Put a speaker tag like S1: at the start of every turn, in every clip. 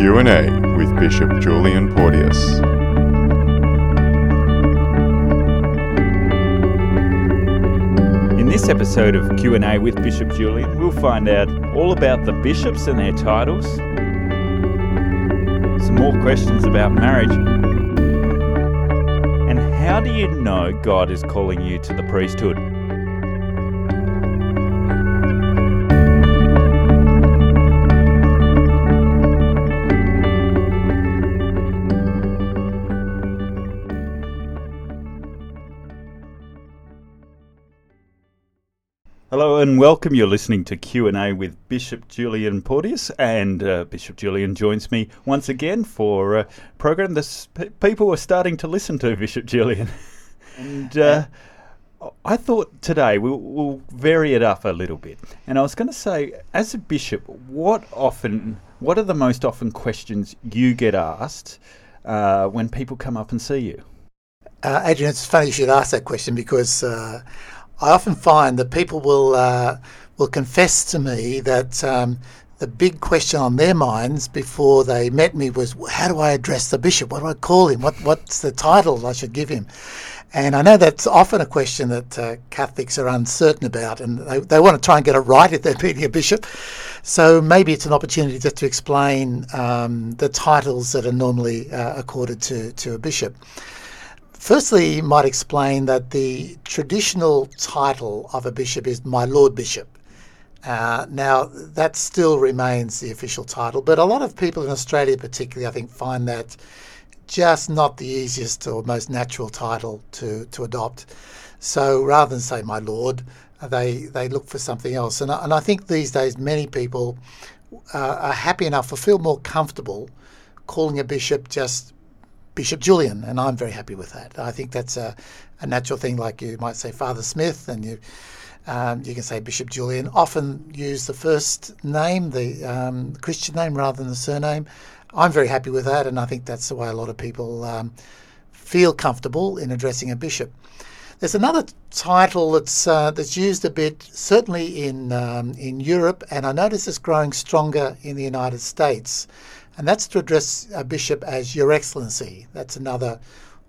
S1: Q&A with Bishop Julian Porteous.
S2: In this episode of Q&A with Bishop Julian, we'll find out all about the bishops and their titles, some more questions about marriage, and how do you know God is calling you to the priesthood? Hello and welcome. You're listening to Q and A with Bishop Julian Porteous, and uh, Bishop Julian joins me once again for a program. This p- people are starting to listen to Bishop Julian, and uh, I thought today we'll, we'll vary it up a little bit. And I was going to say, as a bishop, what often, what are the most often questions you get asked uh, when people come up and see you?
S3: Uh, Adrian, it's funny you should ask that question because uh, I often find that people will uh, will confess to me that um, the big question on their minds before they met me was how do I address the bishop? What do I call him? What what's the title I should give him? And I know that's often a question that uh, Catholics are uncertain about, and they, they want to try and get it right if they're meeting a bishop. So maybe it's an opportunity just to explain um, the titles that are normally uh, accorded to, to a bishop. Firstly, you might explain that the traditional title of a bishop is my Lord Bishop. Uh, now, that still remains the official title, but a lot of people in Australia, particularly, I think, find that just not the easiest or most natural title to, to adopt. So rather than say my Lord, they, they look for something else. And I, and I think these days many people uh, are happy enough or feel more comfortable calling a bishop just Bishop Julian, and I'm very happy with that. I think that's a, a natural thing, like you might say Father Smith, and you um, you can say Bishop Julian. Often use the first name, the um, Christian name, rather than the surname. I'm very happy with that, and I think that's the way a lot of people um, feel comfortable in addressing a bishop. There's another title that's uh, that's used a bit, certainly in um, in Europe, and I notice it's growing stronger in the United States and that's to address a bishop as Your Excellency. That's another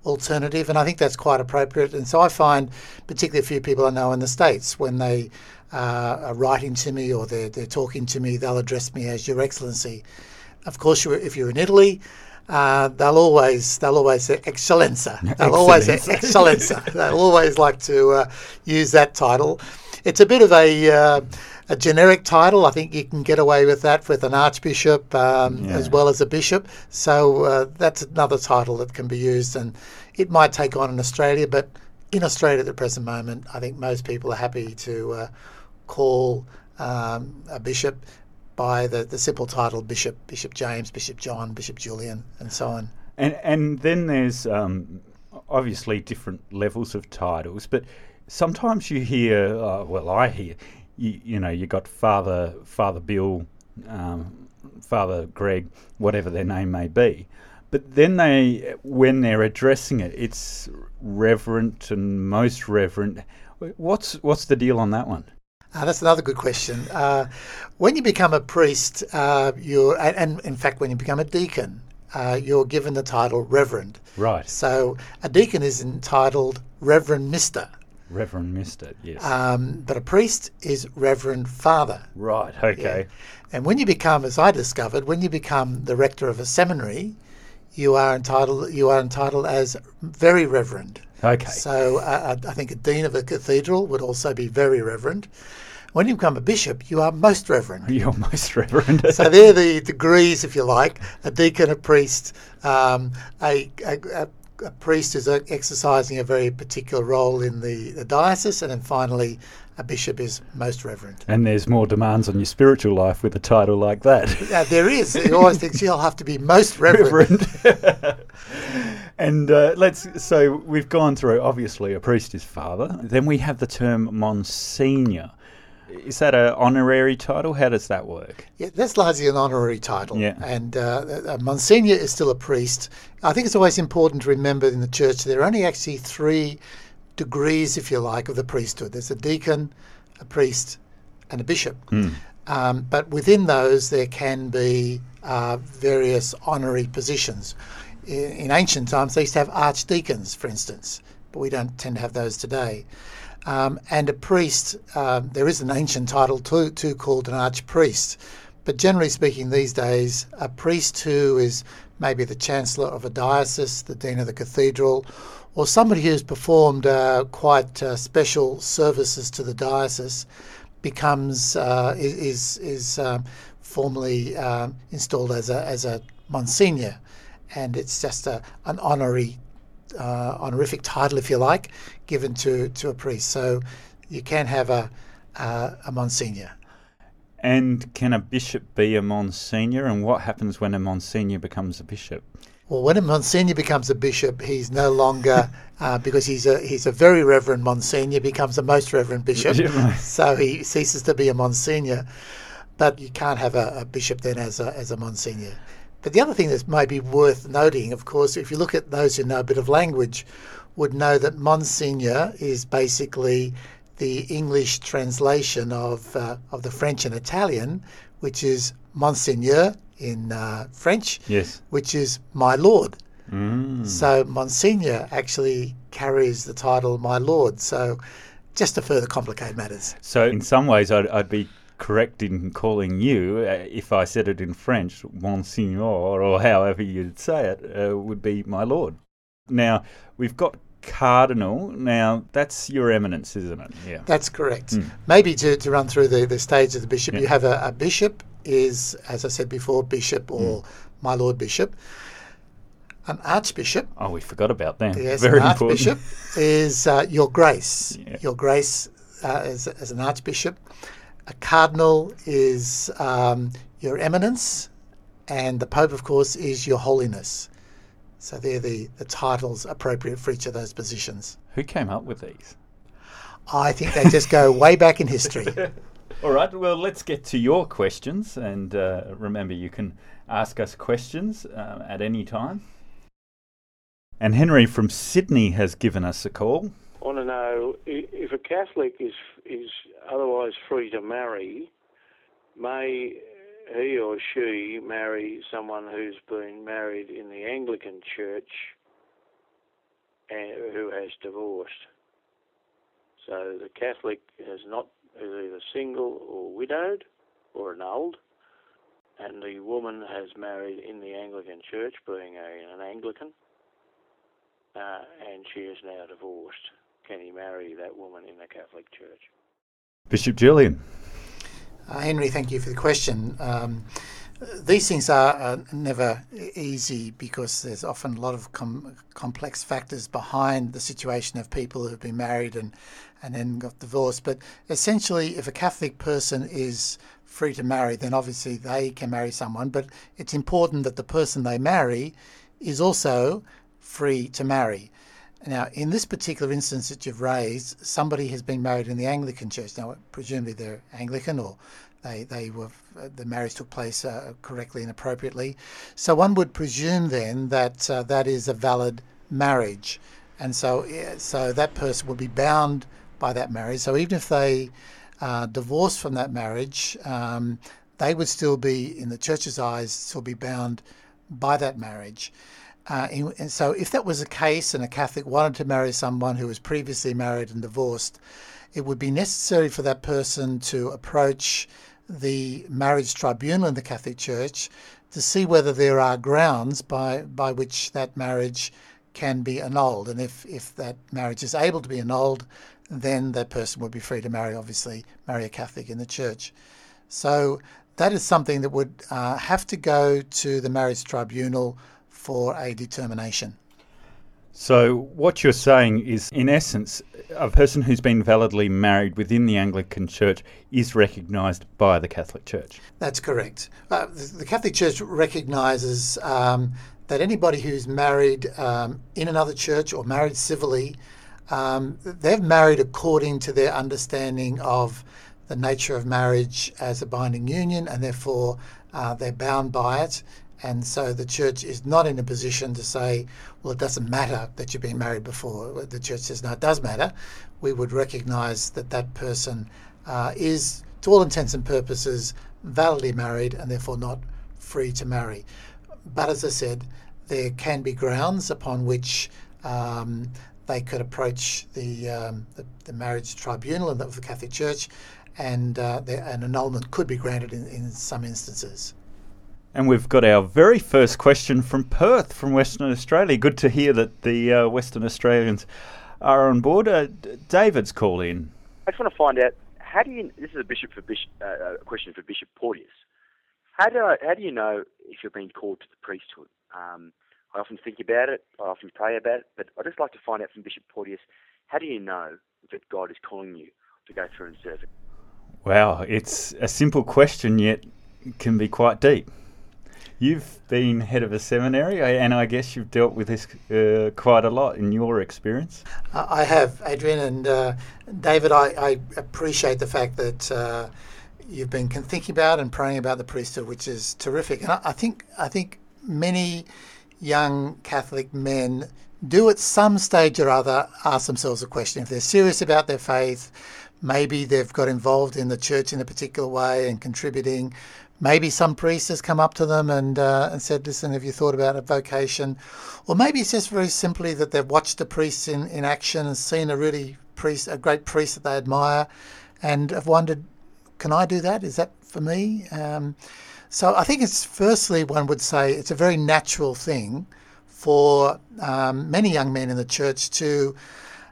S3: alternative, and I think that's quite appropriate. And so I find, particularly a few people I know in the States, when they uh, are writing to me or they're, they're talking to me, they'll address me as Your Excellency. Of course, if you're in Italy, uh, they'll always they'll always say Eccellenza. They'll always say Eccellenza. they'll always like to uh, use that title. It's a bit of a uh, a generic title. I think you can get away with that with an archbishop um, yeah. as well as a bishop. So uh, that's another title that can be used, and it might take on in Australia, but in Australia at the present moment, I think most people are happy to uh, call um, a bishop by the, the simple title Bishop, Bishop James, Bishop John, Bishop Julian, and so on.
S2: And and then there's um, obviously different levels of titles, but sometimes you hear, uh, well, I hear you, you know, you got Father Father Bill, um, Father Greg, whatever their name may be. But then they, when they're addressing it, it's reverent and most reverent. What's what's the deal on that one?
S3: Uh, that's another good question. Uh, when you become a priest, uh, you're, and in fact, when you become a deacon, uh, you're given the title Reverend.
S2: Right.
S3: So a deacon is entitled Reverend Mister.
S2: Reverend Mister, yes. Um,
S3: but a priest is Reverend Father.
S2: Right, okay.
S3: Yeah. And when you become, as I discovered, when you become the rector of a seminary, you are entitled you are entitled as very reverend.
S2: Okay.
S3: So uh, I think a dean of a cathedral would also be very reverend. When you become a bishop, you are most reverend.
S2: You're most reverend.
S3: so they're the degrees, if you like: a deacon, a priest, um, a, a, a a priest is exercising a very particular role in the, the diocese, and then finally, a bishop is most reverend.
S2: And there's more demands on your spiritual life with a title like that.
S3: Yeah, there is. He always thinks you'll have to be most reverend. reverend.
S2: and uh, let's. So we've gone through. Obviously, a priest is father. Then we have the term Monsignor. Is that an honorary title? How does that work?
S3: Yeah, that's largely an honorary title.
S2: Yeah.
S3: And uh, Monsignor is still a priest. I think it's always important to remember in the church there are only actually three degrees, if you like, of the priesthood. There's a deacon, a priest, and a bishop.
S2: Mm.
S3: Um, but within those, there can be uh, various honorary positions. In, in, ancient times, they used to have archdeacons, for instance, but we don't tend to have those today. Um, and a priest, uh, there is an ancient title too, too called an archpriest. But generally speaking, these days, a priest who is maybe the chancellor of a diocese, the dean of the cathedral, or somebody who's performed uh, quite uh, special services to the diocese becomes uh, is is um, formally um, installed as a as a monsignor, and it's just a, an honorary uh, honorific title, if you like, given to, to a priest. So you can have a, uh, a Monsignor.
S2: And can a bishop be a Monsignor? And what happens when a Monsignor becomes a bishop?
S3: Well, when a Monsignor becomes a bishop, he's no longer, uh, because he's a, he's a very reverend Monsignor, becomes a most reverend bishop. so he ceases to be a Monsignor. But you can't have a, a bishop then as a, as a Monsignor. But the other thing that may be worth noting, of course, if you look at those who know a bit of language, would know that Monsignor is basically the English translation of uh, of the French and Italian, which is Monseigneur in uh, French,
S2: yes,
S3: which is my lord.
S2: Mm.
S3: So Monsignor actually carries the title my lord. So just to further complicate matters.
S2: So in some ways, I'd, I'd be correct in calling you, uh, if I said it in French, Monsignor, or however you'd say it, uh, would be my lord. Now, we've got cardinal. Now, that's your eminence, isn't it?
S3: Yeah. That's correct. Mm. Maybe to, to run through the, the stage of the bishop, yeah. you have a, a, bishop is, as I said before, bishop or mm. my lord bishop. An archbishop.
S2: Oh, we forgot about that.
S3: Yes, Very an archbishop is uh, your grace. Yeah. Your grace uh, as, as an archbishop. A cardinal is um, your eminence, and the Pope, of course, is your holiness. So they're the, the titles appropriate for each of those positions.
S2: Who came up with these?
S3: I think they just go way back in history.
S2: All right, well, let's get to your questions. And uh, remember, you can ask us questions uh, at any time. And Henry from Sydney has given us a call.
S4: I want to know if a Catholic is is otherwise free to marry, may he or she marry someone who's been married in the Anglican Church and who has divorced. So the Catholic is not is either single or widowed or annulled, and the woman has married in the Anglican Church, being a, an Anglican, uh, and she is now divorced. Can he marry that woman in the Catholic Church?
S2: Bishop Julian.
S3: Uh, Henry, thank you for the question. Um, these things are uh, never easy because there's often a lot of com- complex factors behind the situation of people who've been married and, and then got divorced. But essentially, if a Catholic person is free to marry, then obviously they can marry someone. But it's important that the person they marry is also free to marry. Now, in this particular instance that you've raised, somebody has been married in the Anglican Church. Now, presumably they're Anglican or they, they were the marriage took place uh, correctly and appropriately. So one would presume then that uh, that is a valid marriage, and so so that person would be bound by that marriage. So even if they uh, divorced from that marriage, um, they would still be, in the church's eyes, still be bound by that marriage. Uh, and so, if that was the case and a Catholic wanted to marry someone who was previously married and divorced, it would be necessary for that person to approach the marriage tribunal in the Catholic Church to see whether there are grounds by, by which that marriage can be annulled. And if, if that marriage is able to be annulled, then that person would be free to marry, obviously, marry a Catholic in the church. So that is something that would uh, have to go to the marriage tribunal for a determination.
S2: So, what you're saying is, in essence, a person who's been validly married within the Anglican Church is recognised by the Catholic Church.
S3: That's correct. Uh, the Catholic Church recognises um, that anybody who's married um, in another church or married civilly, um, they've married according to their understanding of the nature of marriage as a binding union, and therefore uh, they're bound by it. And so the church is not in a position to say, well, it doesn't matter that you've been married before. The church says, no, it does matter. We would recognize that that person uh, is to all intents and purposes, validly married and therefore not free to marry. But as I said, there can be grounds upon which um, they could approach the, um, the, the marriage tribunal of the Catholic Church, and uh, the, an annulment could be granted in, in some instances.
S2: And we've got our very first question from Perth, from Western Australia. Good to hear that the uh, Western Australians are on board. Uh, David's call in.
S5: I just want to find out how do you. This is a bishop for bishop, uh, a question for Bishop Porteous. How do I, how do you know if you're being called to the priesthood? Um, I often think about it. I often pray about it. But I'd just like to find out from Bishop Porteous, how do you know that God is calling you to go through and serve it?
S2: Wow, it's a simple question, yet can be quite deep. You've been head of a seminary, and I guess you've dealt with this uh, quite a lot in your experience.
S3: I have, Adrian, and uh, David. I, I, appreciate the fact that uh, you've been thinking about and praying about the priesthood, which is terrific. And I, I think I think many young Catholic men do at some stage or other ask themselves a question if they're serious about their faith. Maybe they've got involved in the church in a particular way and contributing maybe some priest has come up to them and uh, and said, "Listen, have you thought about a vocation?" Or maybe it's just very simply that they've watched a priest in, in action and seen a really priest, a great priest that they admire, and have wondered, "Can I do that? Is that for me?" Um, so I think it's firstly one would say it's a very natural thing for um, many young men in the church to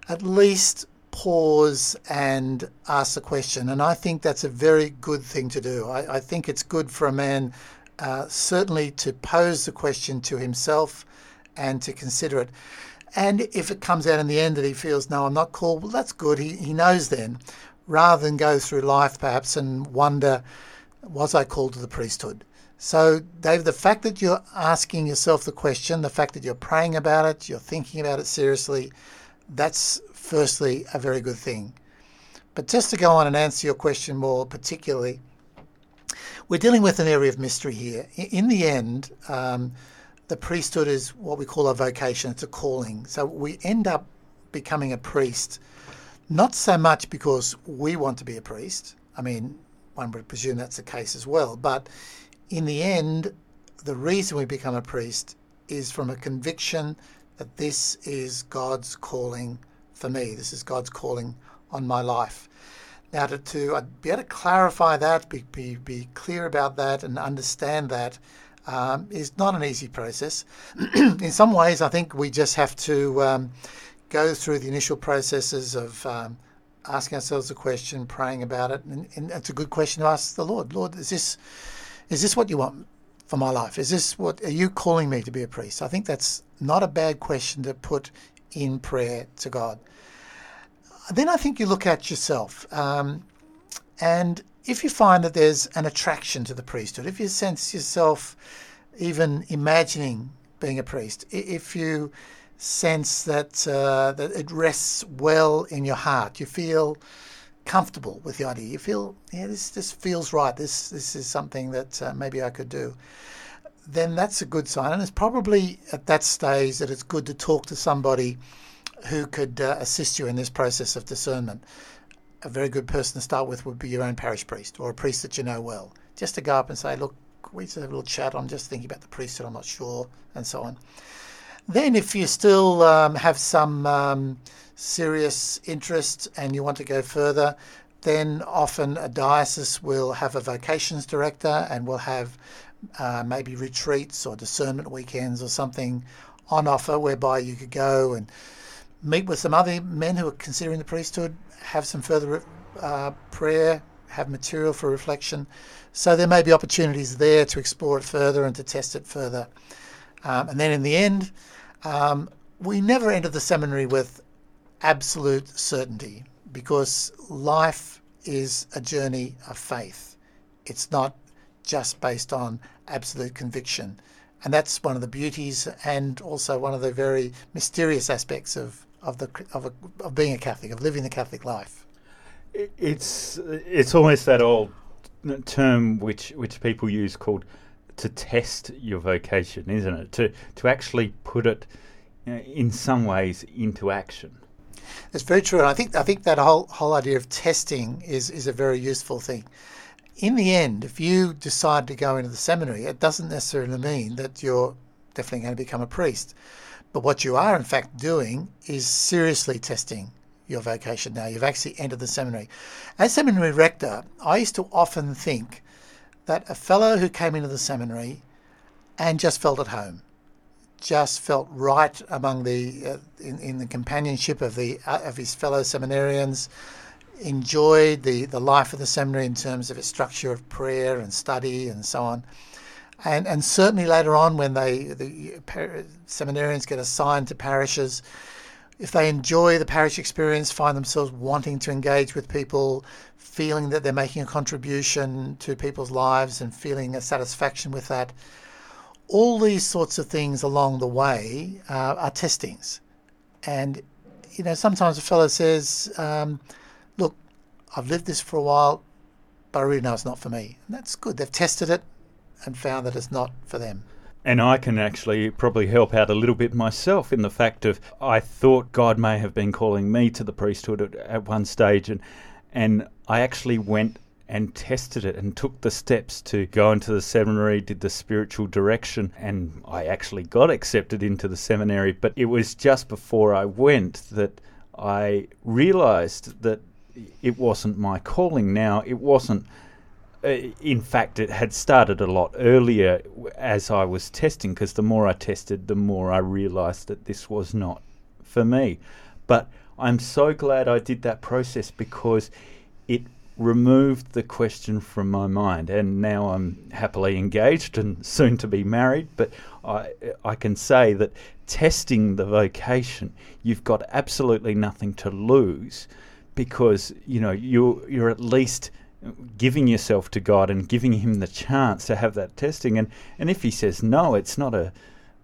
S3: at least pause and ask the question. And I think that's a very good thing to do. I, I think it's good for a man uh, certainly to pose the question to himself and to consider it. And if it comes out in the end that he feels, no, I'm not called, well, that's good. He, he knows then, rather than go through life perhaps and wonder, was I called to the priesthood? So, Dave, the fact that you're asking yourself the question, the fact that you're praying about it, you're thinking about it seriously, that's firstly a very good thing. But just to go on and answer your question more particularly, we're dealing with an area of mystery here. In the end, um, the priesthood is what we call a vocation, it's a calling. So we end up becoming a priest, not so much because we want to be a priest. I mean, one would presume that's the case as well. But in the end, the reason we become a priest is from a conviction that this is God's calling for me. This is God's calling on my life. Now, to, to uh, be able to clarify that, be, be, be clear about that, and understand that um, is not an easy process. in some ways, I think we just have to um, go through the initial processes of um, asking ourselves a question, praying about it, and, and, it's a good question to ask the Lord. Lord, is this is this what you want for my life? Is this what are you calling me to be a priest? I think that's not a bad question to put in prayer to God. Then I think you look at yourself. Um, and if you find that there's an attraction to the priesthood, if you sense yourself even imagining being a priest, if you sense that uh, that it rests well in your heart, you feel comfortable with the idea. You feel, yeah, this this feels right. This this is something that uh, maybe I could do. Then that's a good sign, and it's probably at that stage that it's good to talk to somebody who could uh, assist you in this process of discernment. A very good person to start with would be your own parish priest or a priest that you know well. Just to go up and say, look, we just have a little chat. I'm just thinking about the priesthood. I'm not sure, and so on. Then, if you still um, have some um, serious interest and you want to go further, then often a diocese will have a vocations director and will have uh, maybe retreats or discernment weekends or something on offer whereby you could go and meet with some other men who are considering the priesthood, have some further uh, prayer, have material for reflection. So there may be opportunities there to explore it further and to test it further. Um, and then in the end, um, we never enter the seminary with absolute certainty because life is a journey of faith. It's not just based on absolute conviction. And that's one of the beauties and also one of the very mysterious aspects of, of, the, of, a, of being a Catholic, of living the Catholic life.
S2: It's, it's almost that old term which, which people use called to test your vocation, isn't it? To, to actually put it know, in some ways into action.
S3: It's very true, and I think I think that whole whole idea of testing is is a very useful thing. In the end, if you decide to go into the seminary, it doesn't necessarily mean that you're definitely going to become a priest. But what you are in fact doing is seriously testing your vocation now. You've actually entered the seminary. As seminary rector, I used to often think that a fellow who came into the seminary and just felt at home, just felt right among the uh, in, in the companionship of the uh, of his fellow seminarians, enjoyed the, the life of the seminary in terms of its structure of prayer and study and so on. And, and certainly later on, when they the seminarians get assigned to parishes, if they enjoy the parish experience, find themselves wanting to engage with people, feeling that they're making a contribution to people's lives and feeling a satisfaction with that, all these sorts of things along the way uh, are testings. And, you know, sometimes a fellow says, um, look, I've lived this for a while, but I really know it's not for me. And that's good. They've tested it and found that it's not for them.
S2: And I can actually probably help out a little bit myself in the fact of I thought God may have been calling me to the priesthood at, at one stage, and and I actually went and tested it and took the steps to go into the seminary, did the spiritual direction, and I actually got accepted into the seminary. But it was just before I went that I realized that it wasn't my calling. Now, it wasn't. Uh, in fact, it had started a lot earlier as I was testing, because the more I tested, the more I realized that this was not for me. But I'm so glad I did that process because it removed the question from my mind. And now I'm happily engaged and soon to be married. But I, I can say that testing the vocation, you've got absolutely nothing to lose because you know you're, you're at least giving yourself to God and giving him the chance to have that testing and and if he says no it's not a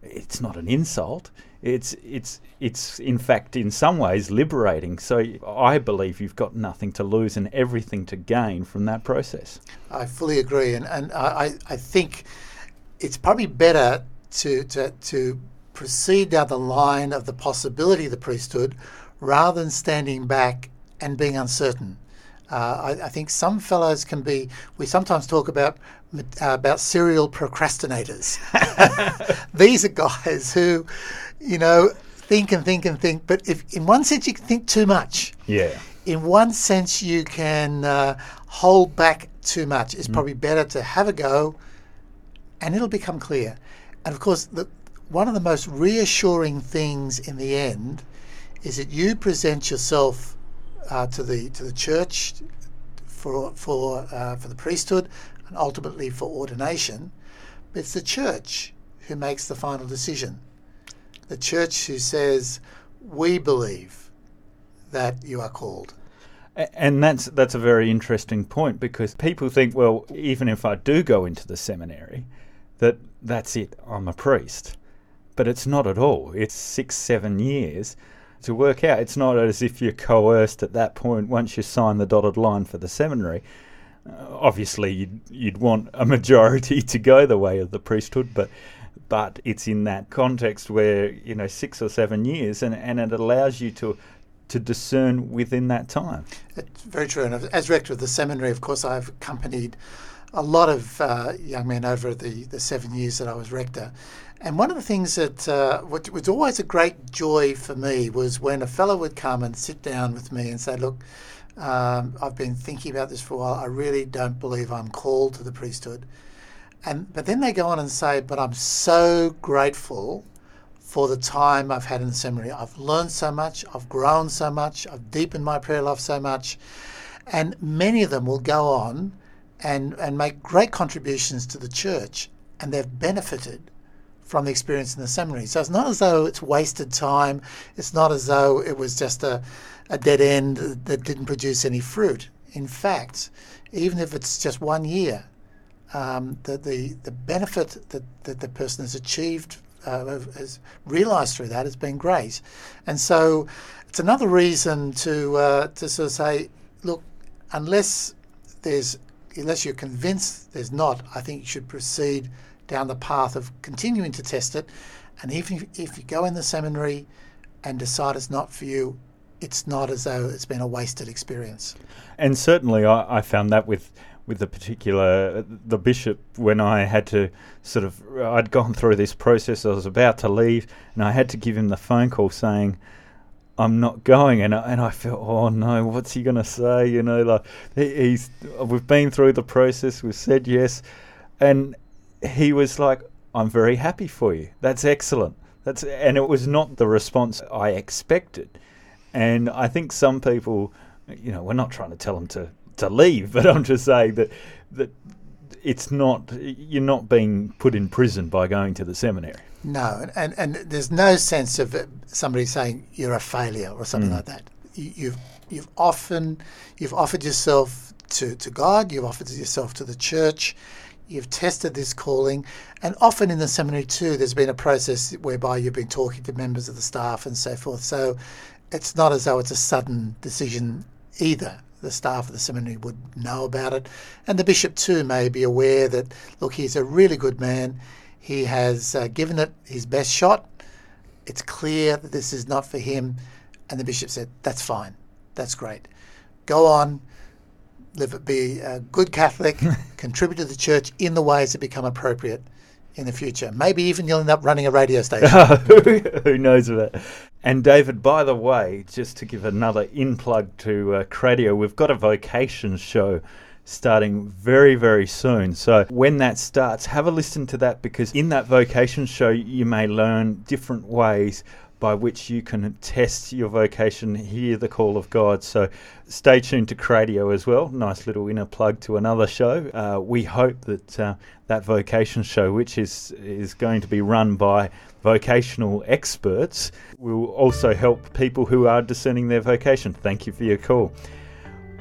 S2: it's not an insult it's it's it's in fact in some ways liberating so i believe you've got nothing to lose and everything to gain from that process
S3: i fully agree and and i i think it's probably better to to to proceed down the line of the possibility of the priesthood rather than standing back and being uncertain. Uh, I, I, think some fellows can be. We sometimes talk about uh, about serial procrastinators. These are guys who, you know, think and think and think. But if in one sense you can think too much.
S2: Yeah.
S3: In one sense you can uh, hold back too much. It's mm. probably better to have a go, and it'll become clear. And of course, the, one of the most reassuring things in the end is that you present yourself uh, to the to the church for for uh, for the priesthood and ultimately for ordination. But it's the church who makes the final decision. The church who says, "We believe that you are called."
S2: And that's that's a very interesting point because people think, well, even if I do go into the seminary, that that's it, I'm a priest. But it's not at all. It's six, seven years to work out. It's not as if you're coerced at that point once you sign the dotted line for the seminary. Uh, obviously, you'd, you'd want a majority to go the way of the priesthood, but but it's in that context where you know six or seven years, and, and it allows you to to discern within that time.
S3: It's very true. And as rector of the seminary, of course, I've accompanied a lot of uh, young men over the, the seven years that I was rector. And one of the things that uh, was always a great joy for me was when a fellow would come and sit down with me and say, Look, um, I've been thinking about this for a while. I really don't believe I'm called to the priesthood. And but then they go on and say, But I'm so grateful for the time I've had in the seminary. I've learned so much, I've grown so much, I've deepened my prayer life so much. And many of them will go on and, and make great contributions to the church, and they've benefited from the experience in the seminary. So it's not as though it's wasted time. It's not as though it was just a, a dead end that didn't produce any fruit. In fact, even if it's just one year, um, the, the, the benefit that, that the person has achieved, uh, has realised through that has been great. And so it's another reason to, uh, to sort of say, look, unless there's unless you're convinced there's not, I think you should proceed down the path of continuing to test it. And even if, you go in the seminary and decide it's not for you, it's not as though it's been a wasted experience.
S2: And certainly, I, I found that with with the particular the bishop when I had to sort of I'd gone through this process. I was about to leave, and I had to give him the phone call saying. I'm not going, and I, and I felt, oh no, what's he going to say? You know, like he, he's we've been through the process, we've said yes, and he was like, I'm very happy for you. That's excellent. That's and it was not the response I expected. And I think some people, you know, we're not trying to tell them to, to leave, but I'm just saying that that it's not you're not being put in prison by going to the seminary.
S3: No, and and there's no sense of somebody saying you're a failure or something
S2: Mm.
S3: like that. You, you've you've often you've offered yourself to, to God, you've offered yourself to the church, you've tested this calling, and often in the seminary too, there's been a process whereby you've been talking to members of the staff and so forth. So it's not as though it's a sudden decision either. The staff of the seminary would know about it, and the bishop too may be aware that look, he's a really good man. He has uh, given it his best shot. It's clear that this is not for him, and the bishop said, "That's fine, that's great. Go on, live, be a good Catholic, contribute to the church in the ways that become appropriate in the future. Maybe even you'll end up running a radio station."
S2: Who knows about? And David, by the way, just to give another in plug to uh, Cradio, we've got a vocation show starting very, very soon. So when that starts, have a listen to that because in that vocation show, you may learn different ways by which you can test your vocation, hear the call of God. So stay tuned to Cradio as well. Nice little inner plug to another show. Uh, we hope that uh, that vocation show, which is is going to be run by vocational experts, will also help people who are discerning their vocation. Thank you for your call.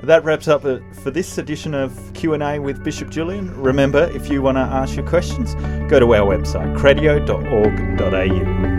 S2: That wraps up for this edition of Q&A with Bishop Julian. Remember, if you want to ask your questions, go to our website, cradio.org.au.